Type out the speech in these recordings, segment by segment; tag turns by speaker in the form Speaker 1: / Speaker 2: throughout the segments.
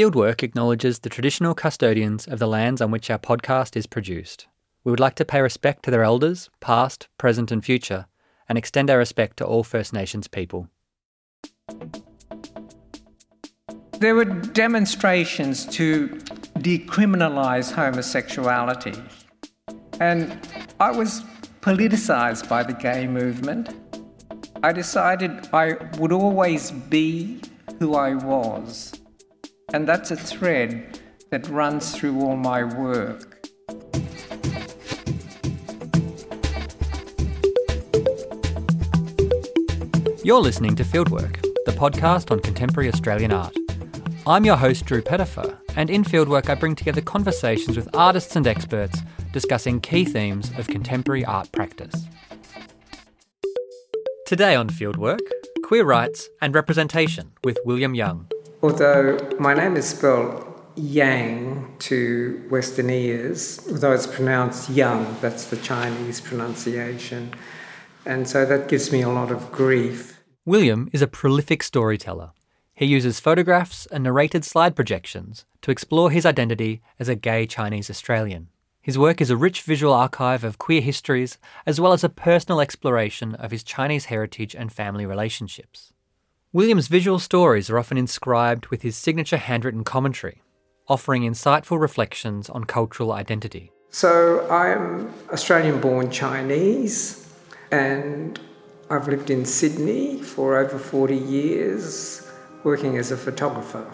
Speaker 1: Fieldwork acknowledges the traditional custodians of the lands on which our podcast is produced. We would like to pay respect to their elders, past, present, and future, and extend our respect to all First Nations people.
Speaker 2: There were demonstrations to decriminalise homosexuality, and I was politicised by the gay movement. I decided I would always be who I was, and that's a thread that runs through all my work.
Speaker 1: You're listening to Fieldwork, the podcast on contemporary Australian art. I'm your host, Drew Pettifer, and in Fieldwork, I bring together conversations with artists and experts discussing key themes of contemporary art practice. Today on Fieldwork, queer rights and representation with William Yang.
Speaker 2: Although my name is spelled Yang to Western ears, although it's pronounced Young, that's the Chinese pronunciation. And so that gives me a lot of grief.
Speaker 1: William is a prolific storyteller. He uses photographs and narrated slide projections to explore his identity as a gay Chinese Australian. His work is a rich visual archive of queer histories, as well as a personal exploration of his Chinese heritage and family relationships. William's visual stories are often inscribed with his signature handwritten commentary, offering insightful reflections on cultural identity.
Speaker 2: So, I'm Australian born Chinese and I've lived in Sydney for over 40 years working as a photographer.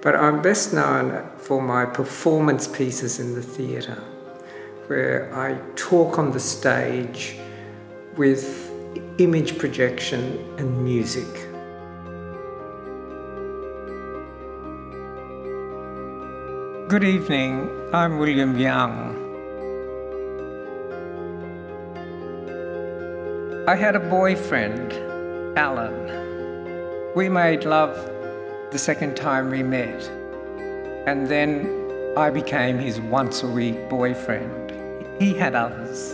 Speaker 2: But I'm best known for my performance pieces in the theatre, where I talk on the stage with image projection and music. Good evening, I'm William Yang. I had a boyfriend, Alan. We made love the second time we met, and then I became his once a week boyfriend. He had others.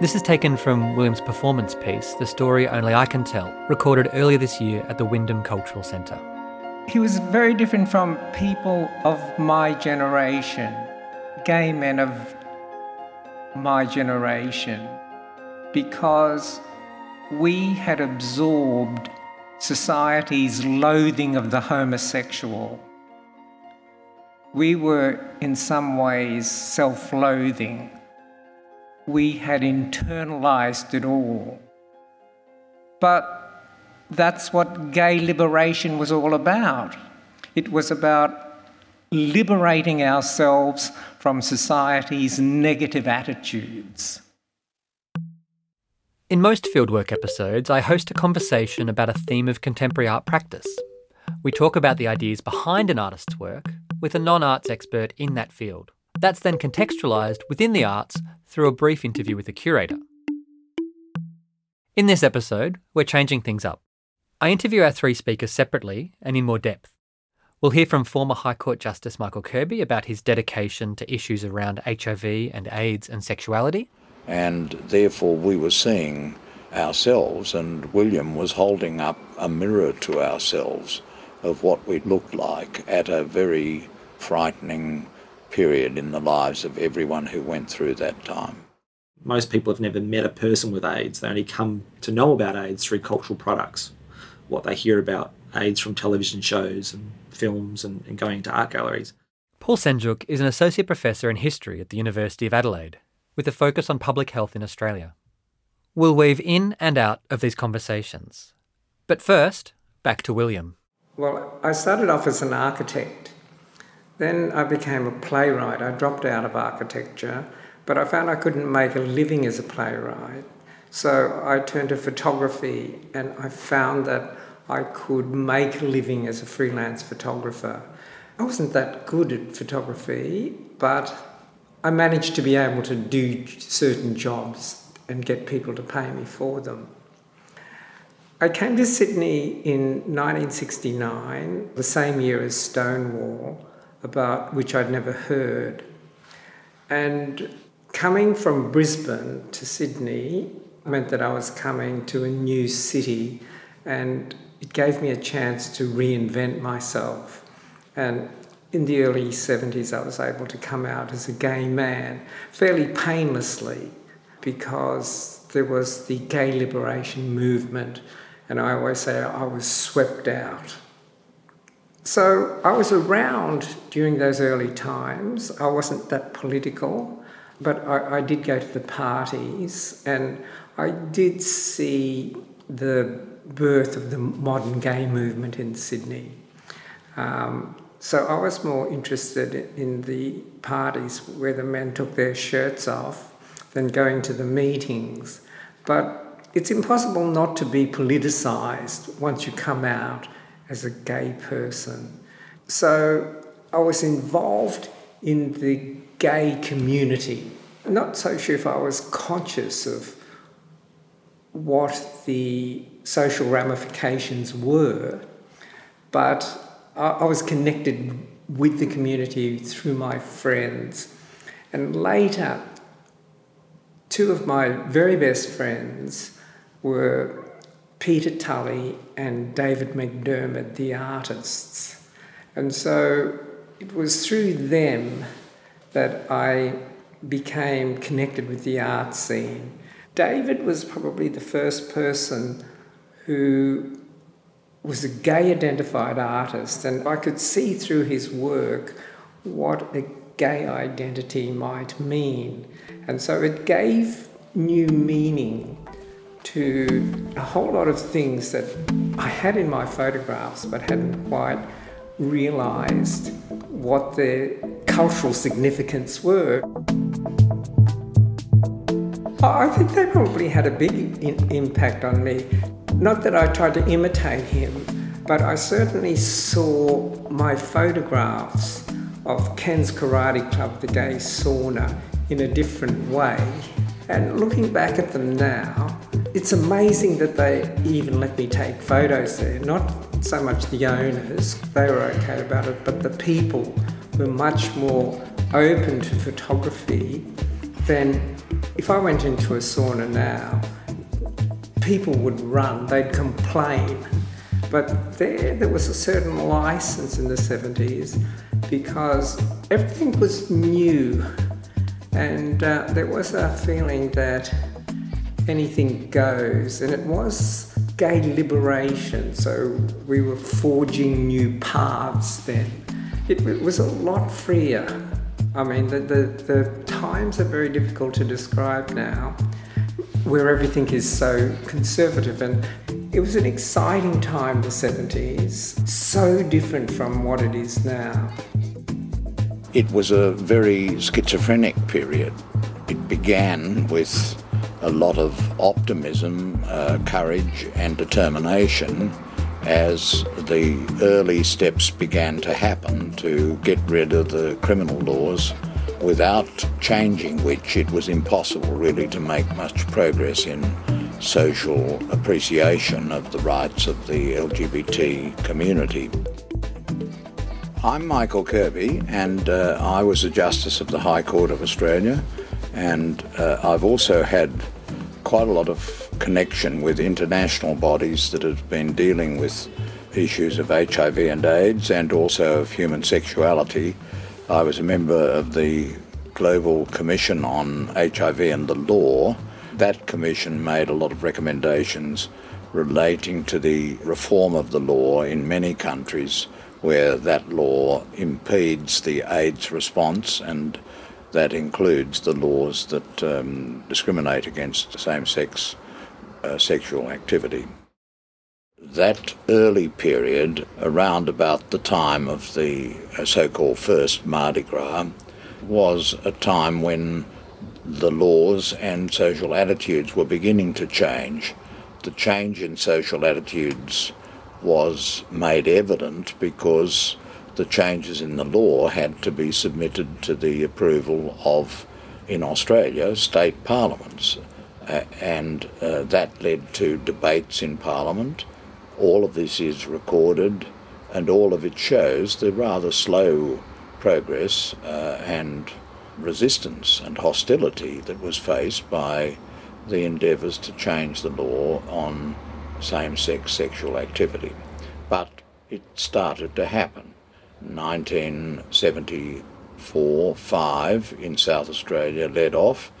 Speaker 1: This is taken from William's performance piece, The Story Only I Can Tell, recorded earlier this year at the Wyndham Cultural Centre.
Speaker 2: He was very different from people of my generation, gay men of my generation because we had absorbed society's loathing of the homosexual. We were, in some ways, self loathing. We had internalized it all. But that's what gay liberation was all about. It was about liberating ourselves from society's negative attitudes.
Speaker 1: In most fieldwork episodes, I host a conversation about a theme of contemporary art practice. We talk about the ideas behind an artist's work with a non arts expert in that field. That's then contextualised within the arts through a brief interview with a curator. In this episode, we're changing things up. I interview our three speakers separately and in more depth. We'll hear from former High Court Justice Michael Kirby about his dedication to issues around HIV and AIDS and sexuality
Speaker 3: and therefore we were seeing ourselves, and William was holding up a mirror to ourselves of what we looked like at a very frightening period in the lives of everyone who went through that time.
Speaker 4: Most people have never met a person with AIDS. They only come to know about AIDS through cultural products, what they hear about AIDS from television shows and films and, and going to art galleries.
Speaker 1: Paul Sendziuk is an associate professor in history at the University of Adelaide with a focus on public health in Australia. We'll weave in and out of these conversations. But first, back to William.
Speaker 2: Well, I started off as an architect. Then I became a playwright. I dropped out of architecture, but I found I couldn't make a living as a playwright. So I turned to photography and I found that I could make a living as a freelance photographer. I wasn't that good at photography, but I managed to be able to do certain jobs and get people to pay me for them. I came to Sydney in 1969, the same year as Stonewall, about which I'd never heard. And coming from Brisbane to Sydney meant that I was coming to a new city and it gave me a chance to reinvent myself. And in the early 70s, I was able to come out as a gay man fairly painlessly because there was the gay liberation movement, and I always say I was swept out. So I was around during those early times. I wasn't that political, but I, I did go to the parties and I did see the birth of the modern gay movement in Sydney. Um, so I was more interested in the parties where the men took their shirts off than going to the meetings. But it's impossible not to be politicised once you come out as a gay person. So I was involved in the gay community. Not so sure if I was conscious of what the social ramifications were, but I, was connected with the community through my friends. And later, two of my very best friends were Peter Tully and David McDiarmid, the artists. And so it was through them that I became connected with the art scene. David was probably the first person who was a gay identified artist, and I could see through his work what a gay identity might mean. And so it gave new meaning to a whole lot of things that I had in my photographs but hadn't quite realised what their cultural significance were. I think they probably had a big in- impact on me. Not that I tried to imitate him, but I certainly saw my photographs of Ken's Karate Club, the gay sauna, in a different way. And looking back at them now, it's amazing that they even let me take photos there. Not so much the owners, they were okay about it, but the people were much more open to photography than if I went into a sauna now people would run, they'd complain. But there, there was a certain license in the 70s because everything was new. And uh, there was a feeling that anything goes. And it was gay liberation, so we were forging new paths then. It, it was a lot freer. I mean, the, the, the times are very difficult to describe now where everything is so conservative. And it was an exciting time, the 70s, so different from what it is now.
Speaker 3: It was a very schizophrenic period. It began with a lot of optimism, uh, courage, and determination as the early steps began to happen to get rid of the criminal laws without changing which it was impossible really to make much progress in social appreciation of the rights of the LGBT community. I'm Michael Kirby, and uh, I was a Justice of the High Court of Australia, and uh, I've also had quite a lot of connection with international bodies that have been dealing with issues of HIV and AIDS and also of human sexuality I was a member of the Global Commission on HIV and the Law. That commission made a lot of recommendations relating to the reform of the law in many countries where that law impedes the AIDS response, and that includes the laws that um, discriminate against same sex uh, sexual activity that early period, around about the time of the uh, so called first Mardi Gras, was a time when the laws and social attitudes were beginning to change. The change in social attitudes was made evident because the changes in the law had to be submitted to the approval of, in Australia, state parliaments. Uh, and uh, that led to debates in Parliament all of this is recorded and all of it shows the rather slow progress uh, and resistance and hostility that was faced by the endeavours to change the law on same sex sexual activity. But it started to happen. 1974 5 in South Australia led off.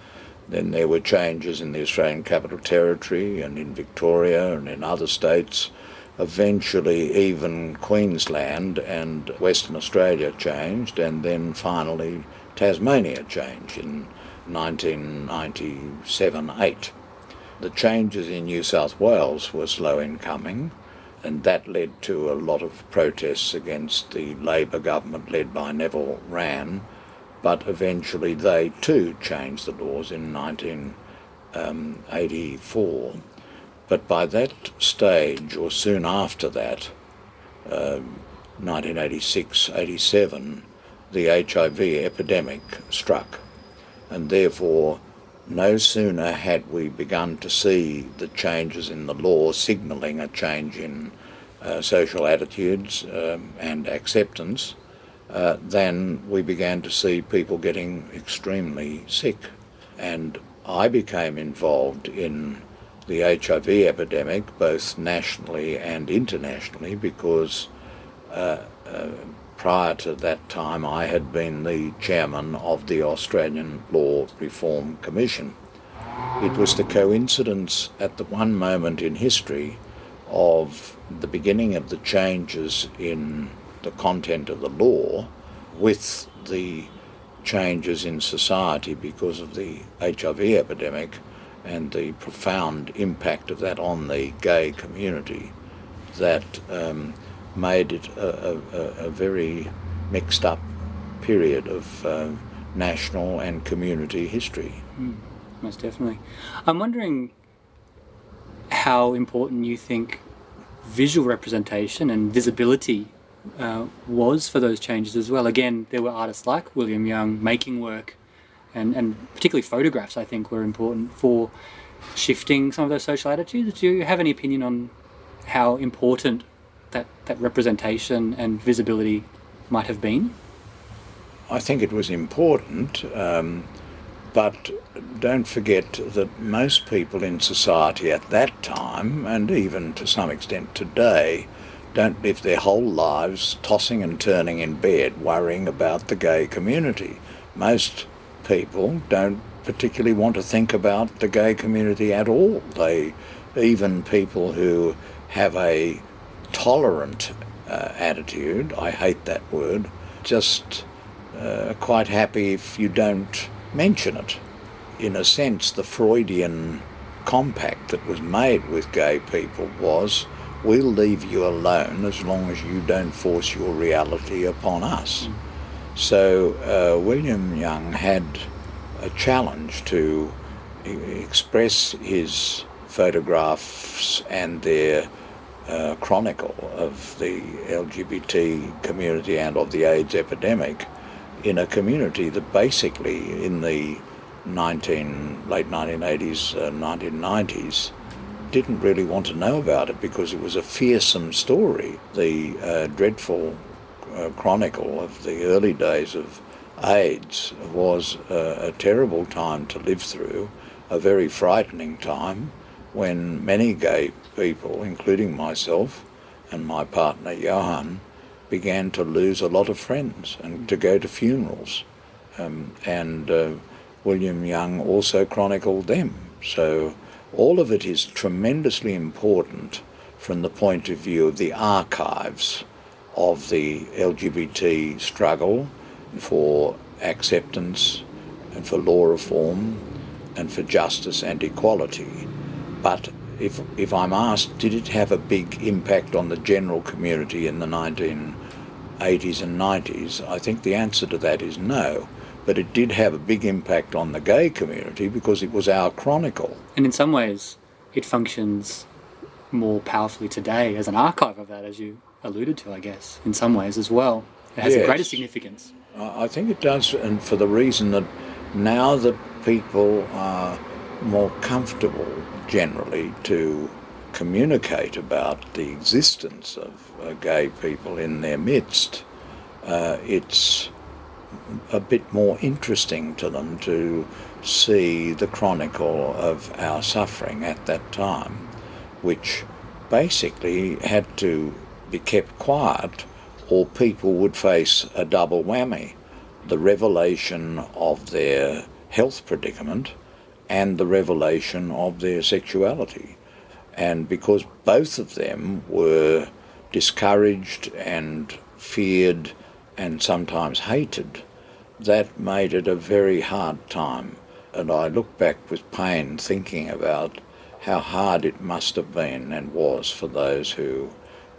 Speaker 3: Then there were changes in the Australian Capital Territory and in Victoria and in other states. Eventually, even Queensland and Western Australia changed, and then finally Tasmania changed in 1997 8. The changes in New South Wales were slow in coming, and that led to a lot of protests against the Labor government led by Neville Wran, but eventually they too changed the laws in 1984. But by that stage, or soon after that, um, 1986 87, the HIV epidemic struck, and therefore no sooner had we begun to see the changes in the law signalling a change in uh, social attitudes um, and acceptance uh, than we began to see people getting extremely sick. And I became involved in the HIV epidemic, both nationally and internationally, because uh, uh prior to that time, I had been the chairman of the Australian Law Reform Commission. It was the coincidence at the one moment in history of the beginning of the changes in the content of the law with the changes in society because of the HIV epidemic and the profound impact of that on the gay community that um, made it a, a, a very mixed up period of uh, national and community history.
Speaker 1: Mm, most definitely. I'm wondering how important you think visual representation and visibility uh, was for those changes as well. Again, there were artists like William Yang making work, and, and particularly photographs, I think, were important for shifting some of those social attitudes. Do you have any opinion on how important that, that representation and visibility might have been?
Speaker 3: I think it was important, um, but don't forget that most people in society at that time, and even to some extent today, don't live their whole lives tossing and turning in bed worrying about the gay community. Most people don't particularly want to think about the gay community at all. They, even people who have a tolerant uh, attitude, I hate that word, just uh, quite happy if you don't mention it. In a sense, the Freudian compact that was made with gay people was we'll leave you alone as long as you don't force your reality upon us. Mm. So uh, William Yang had a challenge to express his photographs and their uh, chronicle of the LGBT community and of the AIDS epidemic in a community that basically in the 19 late 1980s, uh, 1990s didn't really want to know about it because it was a fearsome story. The uh, dreadful uh, chronicle of the early days of AIDS was a terrible time to live through, a very frightening time when many gay people, including myself and my partner Johan, began to lose a lot of friends and to go to funerals. Um, and uh, William Yang also chronicled them. So all of it is tremendously important from the point of view of the archives of the LGBT struggle for acceptance and for law reform and for justice and equality. But if, if I'm asked, did it have a big impact on the general community in the 1980s and 90s, I think the answer to that is no. But it did have a big impact on the gay community because it was our chronicle.
Speaker 1: And in some ways, it functions more powerfully today as an archive of that, as you alluded to, I guess, in some ways as well. It has yes. a greater significance.
Speaker 3: I think it does, and for the reason that now that people are more comfortable generally to communicate about the existence of uh, gay people in their midst, uh, it's a bit more interesting to them to see the chronicle of our suffering at that time, which basically had to be kept quiet or people would face a double whammy the revelation of their health predicament and the revelation of their sexuality. And because both of them were discouraged and feared and sometimes hated, that made it a very hard time. And I look back with pain thinking about how hard it must have been and was for those who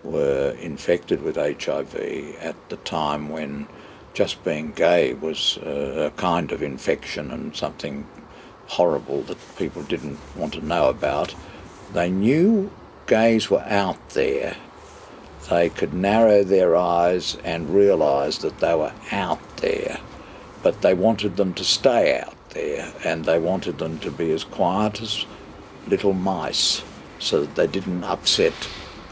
Speaker 3: were infected with HIV at the time when just being gay was a kind of infection and something horrible that people didn't want to know about. They knew gays were out there. They could narrow their eyes and realise that they were out there, but they wanted them to stay out there and they wanted them to be as quiet as little mice so that they didn't upset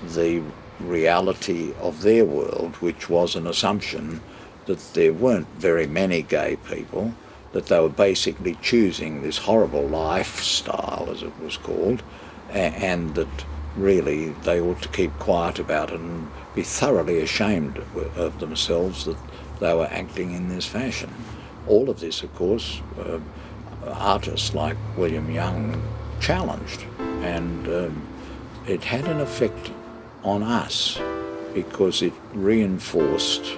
Speaker 3: the reality of their world, which was an assumption that there weren't very many gay people, that they were basically choosing this horrible lifestyle, as it was called, and that really they ought to keep quiet about it and be thoroughly ashamed of themselves that they were acting in this fashion. All of this, of course, uh, artists like William Yang challenged, and um, it had an effect on us because it reinforced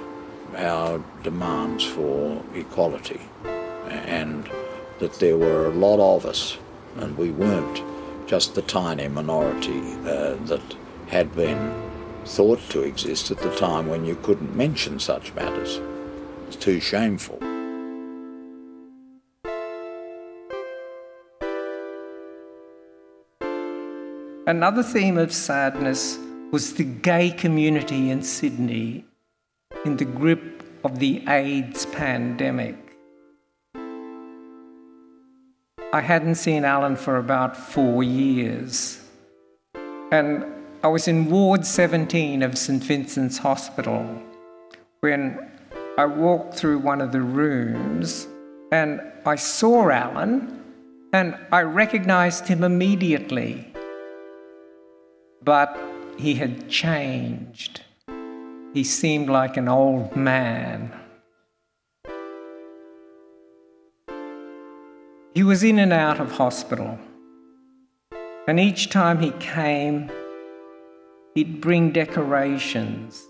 Speaker 3: our demands for equality and that there were a lot of us and we weren't just the tiny minority uh, that had been thought to exist at the time when you couldn't mention such matters. It's too shameful.
Speaker 2: Another theme of sadness was the gay community in Sydney in the grip of the AIDS pandemic. I hadn't seen Alan for about four years. And I was in Ward 17 of St Vincent's Hospital when I walked through one of the rooms and I saw Alan and I recognized him immediately. But he had changed. He seemed like an old man. He was in and out of hospital. And each time he came, he'd bring decorations.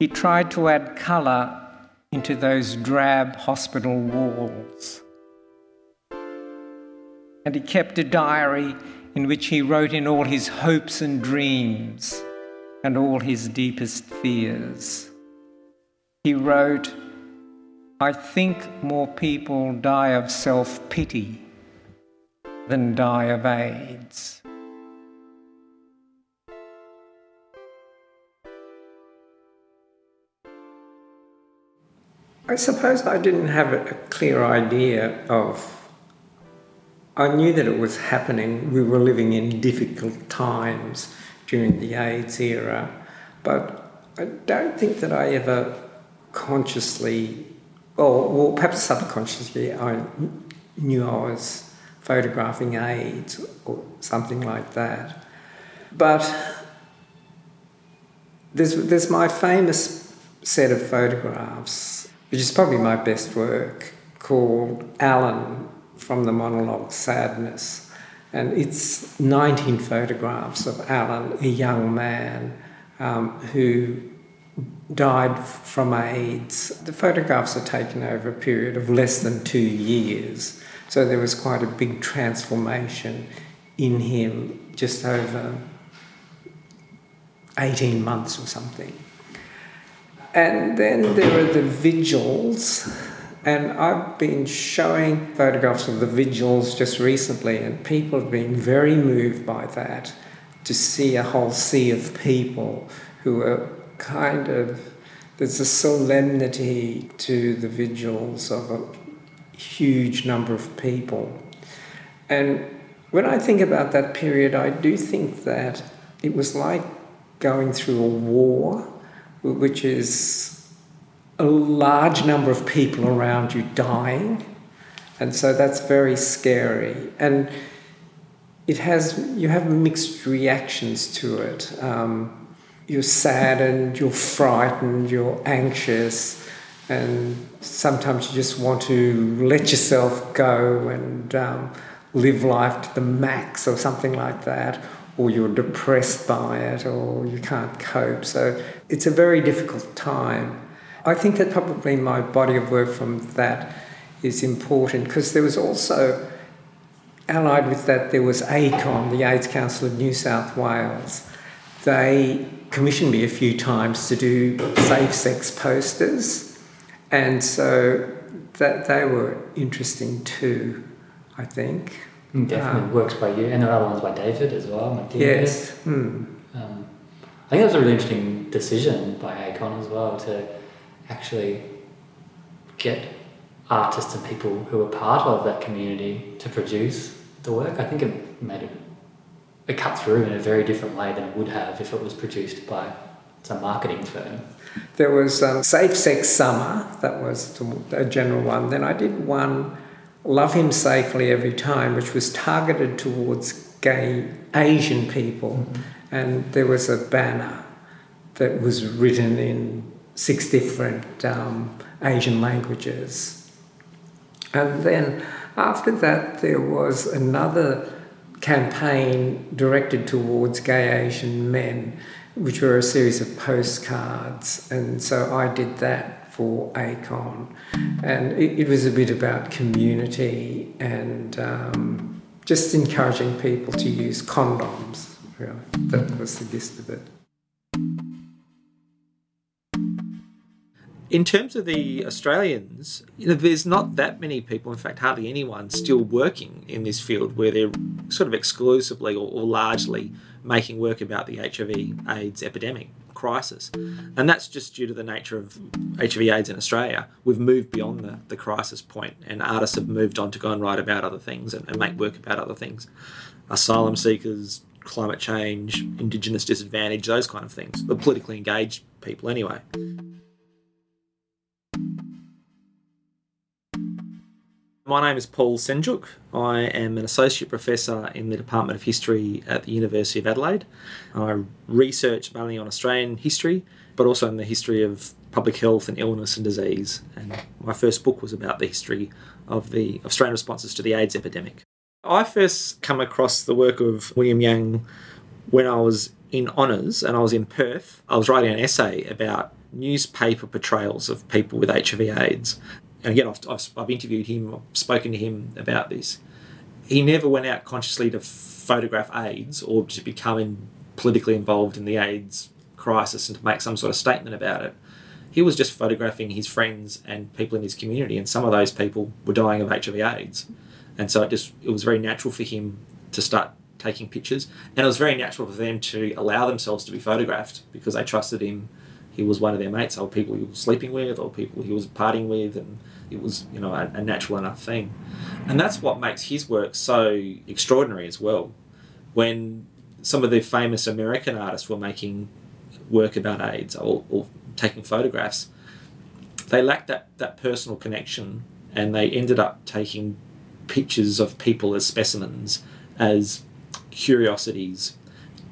Speaker 2: He tried to add colour into those drab hospital walls. And he kept a diary in which he wrote in all his hopes and dreams and all his deepest fears. He wrote, I think more people die of self pity than die of AIDS. I suppose I didn't have a clear idea of. I knew that it was happening. We were living in difficult times during the AIDS era, but I don't think that I ever consciously, or well, perhaps subconsciously, I knew I was photographing AIDS or something like that. But there's, there's my famous set of photographs, which is probably my best work, called Alan from the monologue Sadness and it's 19 photographs of Alan, a young man um, who died from AIDS. The photographs are taken over a period of less than two years, so there was quite a big transformation in him just over 18 months or something. And then there are the vigils and I've been showing photographs of the vigils just recently, and people have been very moved by that to see a whole sea of people who are kind of, there's a solemnity to the vigils of a huge number of people. And when I think about that period, I do think that it was like going through a war, which is a large number of people around you dying. And so that's very scary. And it has you have mixed reactions to it. Um, you're saddened, you're frightened, you're anxious, and sometimes you just want to let yourself go and um, live life to the max or something like that, or you're depressed by it, or you can't cope. So it's a very difficult time. I think that probably my body of work from that is important because there was also allied with that there was ACON, the AIDS Council of New South Wales. They commissioned me a few times to do safe sex posters, and so that they were interesting too. I think.
Speaker 1: Mm, definitely um, works by you, and there are other ones by David as well.
Speaker 2: Yes. Mm.
Speaker 1: Um, I think that was a really interesting decision by ACON as well to actually get artists and people who were part of that community to produce the work. I think it made it it cut through in a very different way than it would have if it was produced by some marketing firm.
Speaker 2: There was um, Safe Sex Summer, that was a general one. Then I did one, Love Him Safely Every Time, which was targeted towards gay Asian people. Mm-hmm. And there was a banner that was written in six different um, Asian languages. And then after that, there was another campaign directed towards gay Asian men, which were a series of postcards. And so I did that for ACON. And it, it was a bit about community and um, just encouraging people to use condoms, really. That was the gist of it.
Speaker 4: In terms of the Australians, you know, there's not that many people, in fact, hardly anyone, still working in this field where they're sort of exclusively or, or largely making work about the HIV/AIDS epidemic crisis, and that's just due to the nature of HIV/AIDS in Australia. We've moved beyond the, the crisis point, and artists have moved on to go and write about other things and, and make work about other things, asylum seekers, climate change, Indigenous disadvantage, those kind of things. The politically engaged people, anyway. My name is Paul Sendziuk. I am an associate professor in the Department of History at the University of Adelaide. I research mainly on Australian history, but also in the history of public health and illness and disease. And my first book was about the history of the Australian responses to the AIDS epidemic. I first come across the work of William Yang when I was in honours and I was in Perth. I was writing an essay about newspaper portrayals of people with HIV/AIDS and again, I've, I've, I've interviewed him, I've spoken to him about this. He never went out consciously to photograph AIDS or to become politically involved in the AIDS crisis and to make some sort of statement about it. He was just photographing his friends and people in his community, and some of those people were dying of HIV/AIDS, and so it just it was very natural for him to start taking pictures, and it was very natural for them to allow themselves to be photographed because they trusted him he was one of their mates, or people he was sleeping with, or people he was partying with, and it was you know a, a natural enough thing, and that's what makes his work so extraordinary as well. When some of the famous American artists were making work about AIDS or, or taking photographs, they lacked that that personal connection, and they ended up taking pictures of people as specimens, as curiosities,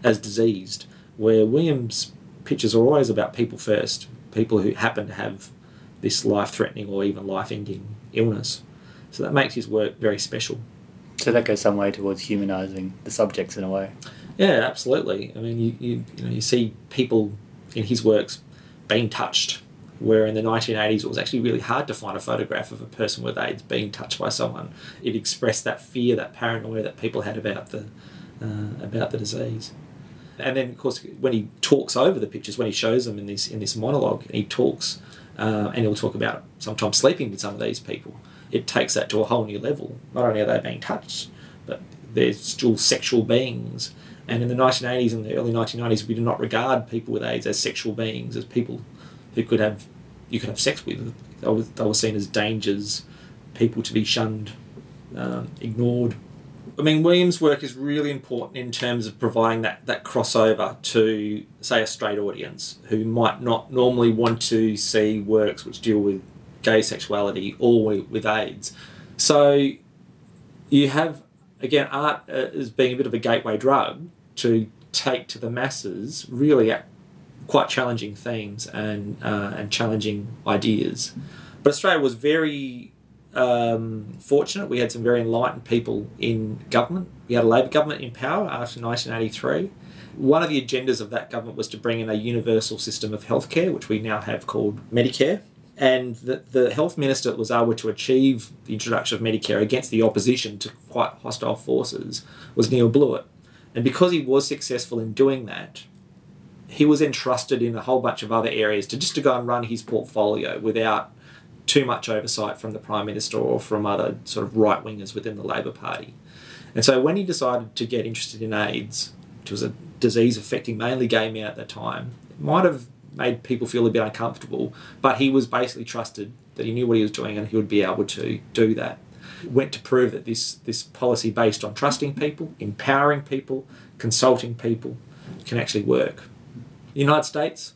Speaker 4: as diseased. Where Williams pictures are always about people first, people who happen to have this life threatening or even life ending illness. So that makes his work very special.
Speaker 1: So that goes some way towards humanising the subjects in a way.
Speaker 4: Yeah, absolutely. I mean, you, you, you, know, you see people in his works being touched, where in the 1980s it was actually really hard to find a photograph of a person with AIDS being touched by someone. It expressed that fear, that paranoia that people had about the, uh, about the disease and then of course when he talks over the pictures, when he shows them in this in this monologue, he talks uh, and he'll talk about sometimes sleeping with some of these people. It takes that to a whole new level. Not only are they being touched, but they're still sexual beings. And in the 1980s and the early 1990s, we did not regard people with AIDS as sexual beings, as people who could have you could have sex with. They were, they were seen as dangers, people to be shunned, um, ignored. I mean, Williams' work is really important in terms of providing that, that crossover to, say, a straight audience who might not normally want to see works which deal with gay sexuality or with AIDS. So you have again, art uh, is being a bit of a gateway drug to take to the masses really quite challenging themes and uh, and challenging ideas. But Australia was very um, fortunate. We had some very enlightened people in government. We had a Labor government in power after 1983. One of the agendas of that government was to bring in a universal system of healthcare, which we now have called Medicare. And the, the health minister was able to achieve the introduction of Medicare against the opposition to quite hostile forces was Neil Blewett. And because he was successful in doing that, he was entrusted in a whole bunch of other areas to just to go and run his portfolio without too much oversight from the prime minister or from other sort of right wingers within the Labor Party. And so when he decided to get interested in AIDS, which was a disease affecting mainly gay men at that time, it might have made people feel a bit uncomfortable, but he was basically trusted that he knew what he was doing and he would be able to do that. Went to prove that this, this policy based on trusting people, empowering people, consulting people can actually work. The United States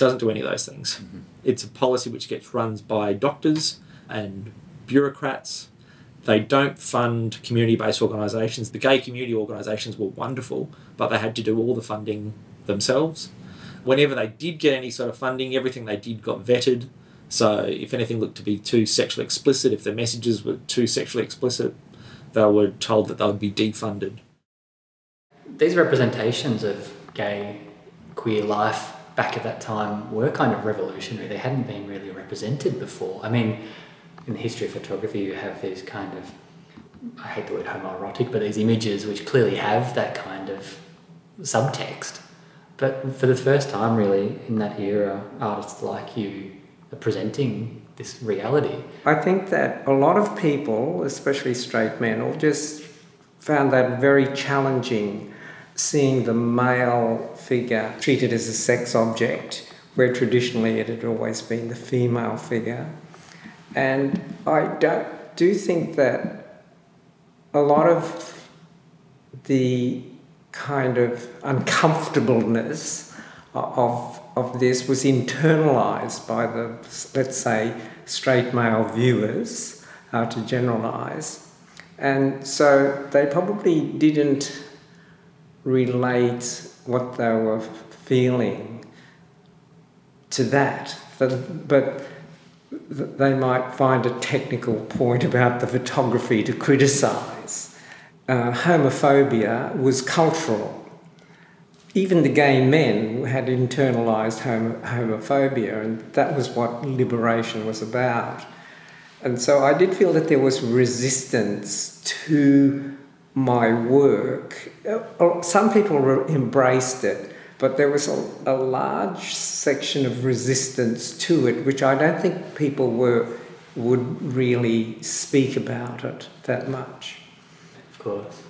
Speaker 4: doesn't do any of those things. Mm-hmm. It's a policy which gets run by doctors and bureaucrats. They don't fund community based organisations. The gay community organisations were wonderful, but they had to do all the funding themselves whenever they did get any sort of funding, everything they did got vetted. So if anything looked to be too sexually explicit, if the messages were too sexually explicit, they were told that they would be defunded.
Speaker 1: These representations of gay, queer life back at that time were kind of revolutionary. They hadn't been really represented before. I mean, in the history of photography, you have these kind of, I hate the word homoerotic, but these images which clearly have that kind of subtext but for the first time, really, in that era, artists like you are presenting this reality.
Speaker 2: I think that a lot of people, especially straight men, all just found that very challenging seeing the male figure treated as a sex object, where traditionally it had always been the female figure. And I do, do think that a lot of the kind of uncomfortableness of, of this was internalized by the, let's say, straight male viewers, uh, to generalize. And so they probably didn't relate what they were feeling to that. But, but they might find a technical point about the photography to criticize uh, homophobia was cultural. Even the gay men had internalized homo- homophobia, and that was what liberation was about. And so I did feel that there was resistance to my work. Uh, some people embraced it, but there was a, a, large section of resistance to it, which I don't think people were would really speak about it that much Of
Speaker 1: course.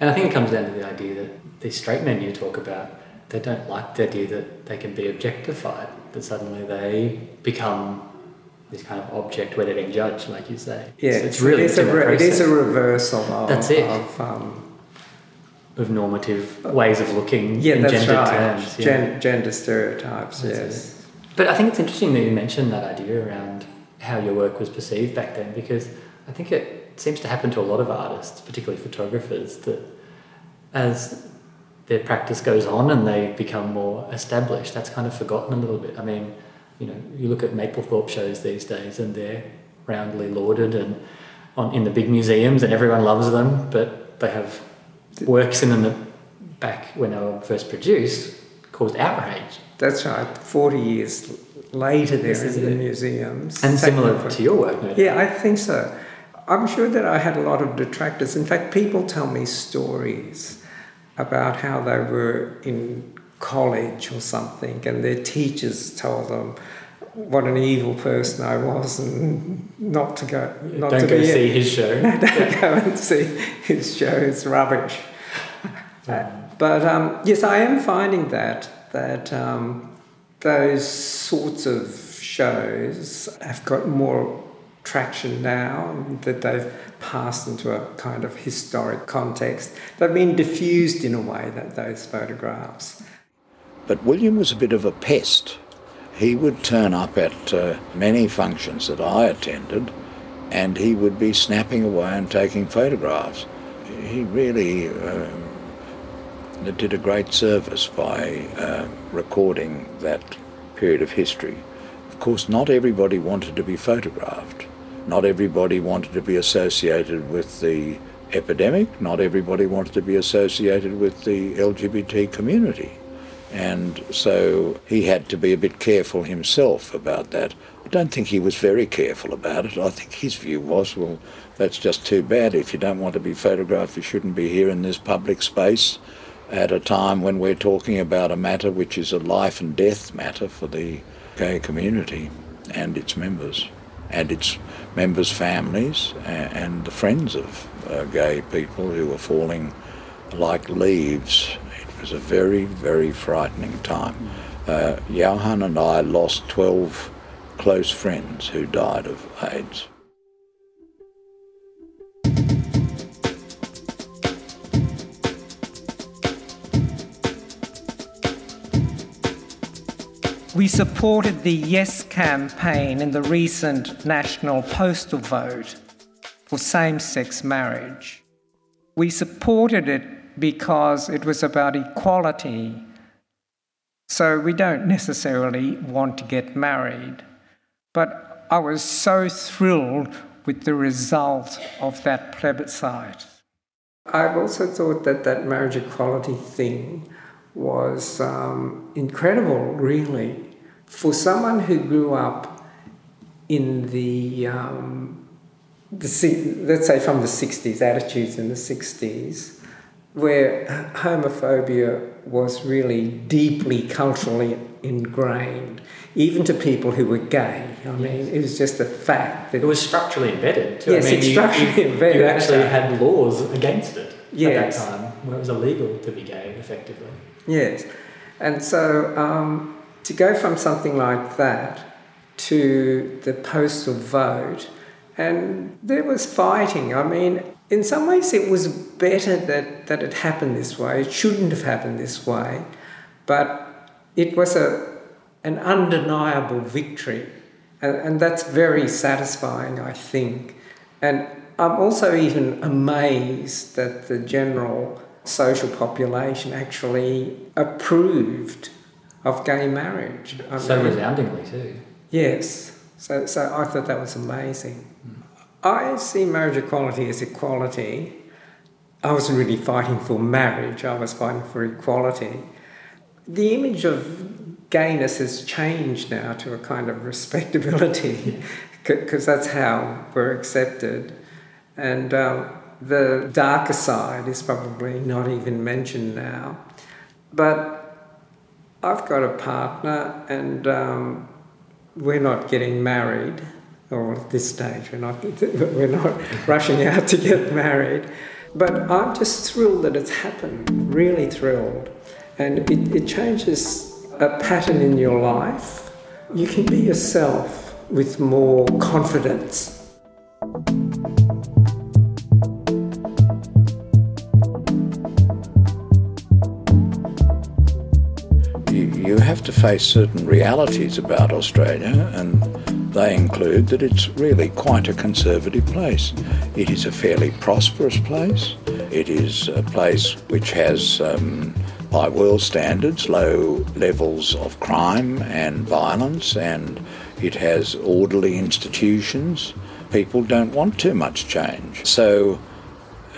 Speaker 1: And I think it comes down to the idea that these straight men you talk about, they don't like the idea that they can be objectified, that suddenly they become this kind of object where they're being judged, like you say.
Speaker 2: Yeah, so it's really it is, a, re- it is a reversal of,
Speaker 1: that's it.
Speaker 2: of, um,
Speaker 1: of normative ways of looking
Speaker 2: yeah,
Speaker 1: in
Speaker 2: that's
Speaker 1: gender
Speaker 2: right.
Speaker 1: terms.
Speaker 2: Yeah. Gen- gender stereotypes, that's yes. It.
Speaker 1: But I think it's interesting that you mentioned that idea around how your work was perceived back then because I think it seems to happen to a lot of artists, particularly photographers, that as their practice goes on and they become more established, that's kind of forgotten a little bit. I mean, you know, you look at Mapplethorpe shows these days and they're roundly lauded and on in the big museums and everyone loves them, but they have works in them that back when they were first produced caused outrage.
Speaker 2: That's right. Forty years later, they're in the museums.
Speaker 1: And similar to your work, no
Speaker 2: Yeah, I think so. I'm sure that I had a lot of detractors. In fact, people tell me stories about how they were in college or something, and their teachers told them what an evil person I was, and not to go, not
Speaker 1: don't
Speaker 2: to
Speaker 1: go see his show.
Speaker 2: No, don't go and see his show. It's rubbish. Uh, but um, yes, I am finding that that um, those sorts of shows have got more traction now, that they've passed into a kind of historic context. They've been diffused in a way, that those photographs.
Speaker 3: But William was a bit of a pest. He would turn up at uh, many functions that I attended and he would be snapping away and taking photographs. he really uh, did a great service by uh, recording that period of history. Of course, not everybody wanted to be photographed. Not everybody wanted to be associated with the epidemic. Not everybody wanted to be associated with the LGBT community. And so he had to be a bit careful himself about that. I don't think he was very careful about it. I think his view was, well, that's just too bad. If you don't want to be photographed, you shouldn't be here in this public space at a time when we're talking about a matter which is a life and death matter for the gay community and its members and its members' families and the friends of uh, gay people who are falling like leaves. Was a very, very frightening time. Uh, Johan and I lost 12 close friends who died of AIDS.
Speaker 2: We supported the Yes campaign in the recent national postal vote for same sex marriage. We supported it because it was about equality. So we don't necessarily want to get married. But I was so thrilled with the result of that plebiscite. I've also thought that that marriage equality thing was um, incredible, really. For someone who grew up in the, um, the let's say from the 60s, attitudes in the 60s, where homophobia was really deeply culturally ingrained, even to people who were gay. I mean, it was just a fact.
Speaker 1: That it was structurally embedded. Too.
Speaker 2: Yes,
Speaker 1: I mean,
Speaker 2: it's structurally
Speaker 1: you,
Speaker 2: embedded.
Speaker 1: You actually had laws against it
Speaker 2: yes.
Speaker 1: at that time, where it was illegal to be gay, effectively.
Speaker 2: Yes. And so um, to go from something like that to the postal vote, and there was fighting. I mean, in some ways, it was better that, that it happened this way. It shouldn't have happened this way, but it was a, an undeniable victory. And, and that's very satisfying, I think. And I'm also even amazed that the general social population actually approved of gay marriage.
Speaker 1: I so mean, resoundingly too.
Speaker 2: Yes. So, so I thought that was amazing. Mm. I see marriage equality as equality. I wasn't really fighting for marriage, I was fighting for equality. The image of gayness has changed now to a kind of respectability because that's how we're accepted. And um, the darker side is probably not even mentioned now. But I've got a partner, and um, we're not getting married, or at this stage, we're not, we're not rushing out to get married. But I'm just thrilled that it's happened, really thrilled. And it, it changes a pattern in your life. You can be yourself with more confidence.
Speaker 3: you have to face certain realities about Australia, and they include that it's really quite a conservative place. It is a fairly prosperous place. It is a place which has, um, by world standards, low levels of crime and violence, and it has orderly institutions. People don't want too much change. So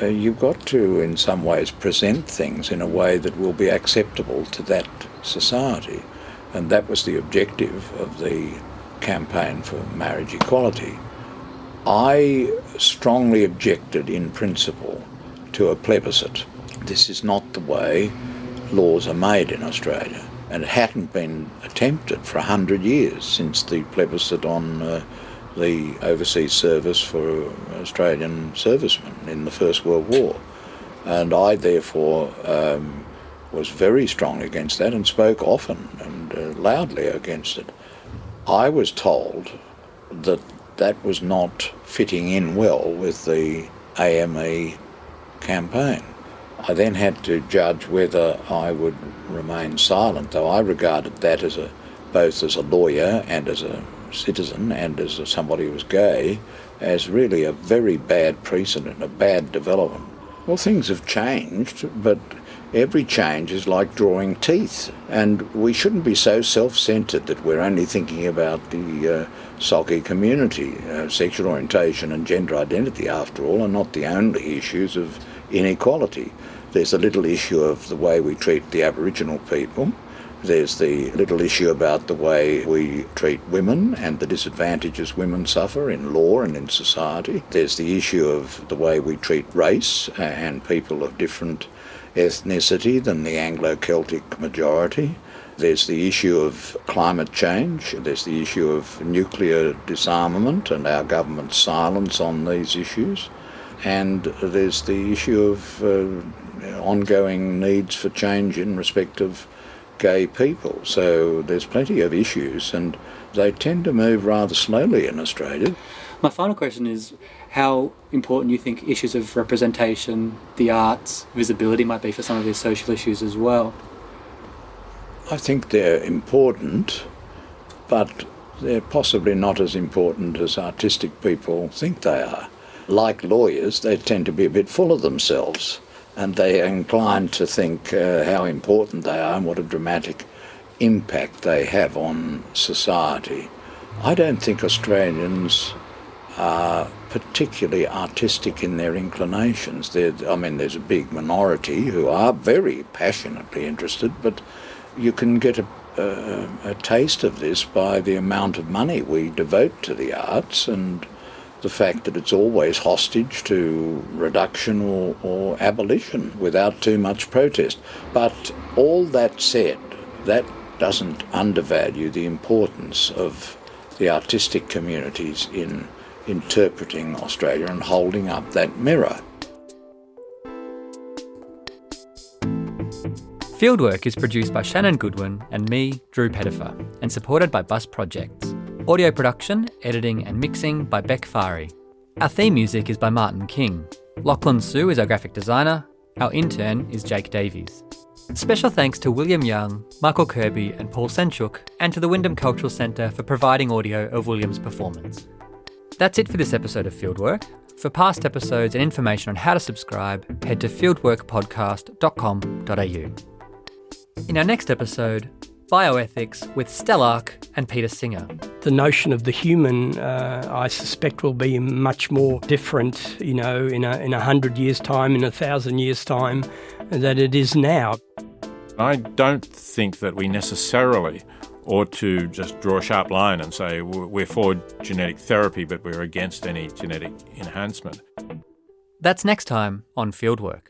Speaker 3: uh, you've got to, in some ways, present things in a way that will be acceptable to that society. And that was the objective of the campaign for marriage equality. I strongly objected in principle to a plebiscite. This is not the way laws are made in Australia. And it hadn't been attempted for a hundred years since the plebiscite on uh, the overseas service for Australian servicemen in the First World War. And I therefore um, was very strong against that and spoke often and uh, loudly against it. I was told that that was not fitting in well with the AME campaign. I then had to judge whether I would remain silent, though I regarded that as a both as a lawyer and as a citizen and as somebody who was gay as really a very bad precedent, a bad development. Well, things have changed, but every change is like drawing teeth. And we shouldn't be so self centered that we're only thinking about the uh, SOGI community. Uh, sexual orientation and gender identity, after all, are not the only issues of inequality. There's a little issue of the way we treat the Aboriginal people. There's the little issue about the way we treat women and the disadvantages women suffer in law and in society. There's the issue of the way we treat race and people of different ethnicity than the Anglo Celtic majority. There's the issue of climate change. There's the issue of nuclear disarmament and our government's silence on these issues. And there's the issue of uh, ongoing needs for change in respect of gay people. So there's plenty of issues, and they tend to move rather slowly in Australia.
Speaker 1: My final question is how important you think issues of representation, the arts, visibility might be for some of these social issues as well.
Speaker 3: I think they're important, but they're possibly not as important as artistic people think they are. Like lawyers, they tend to be a bit full of themselves and they are inclined to think uh, how important they are and what a dramatic impact they have on society. I don't think Australians are particularly artistic in their inclinations. They're, I mean, there's a big minority who are very passionately interested, but you can get a, a, a taste of this by the amount of money we devote to the arts and the fact that it's always hostage to reduction or, or abolition without too much protest. But all that said, that doesn't undervalue the importance of the artistic communities in interpreting Australia and holding up that mirror.
Speaker 1: Fieldwork is produced by Shannon Goodwin and me, Drew Pettifer, and supported by Bus Projects. Audio production, editing, and mixing by Beck Fari. Our theme music is by Martin King. Lachlan Sue is our graphic designer. Our intern is Jake Davies. Special thanks to William Yang, Michael Kirby, and Paul Sendziuk, and to the Wyndham Cultural Centre for providing audio of William's performance. That's it for this episode of Fieldwork. For past episodes and information on how to subscribe, head to fieldworkpodcast.com.au. In our next episode, bioethics with Stelarc and Peter Singer.
Speaker 5: The notion of the human, uh, I suspect, will be much more different, you know, in a, in a hundred years' time, in a thousand years' time, than it is now.
Speaker 6: I don't think that we necessarily ought to just draw a sharp line and say we're for genetic therapy, but we're against any genetic enhancement.
Speaker 1: That's next time on Fieldwork.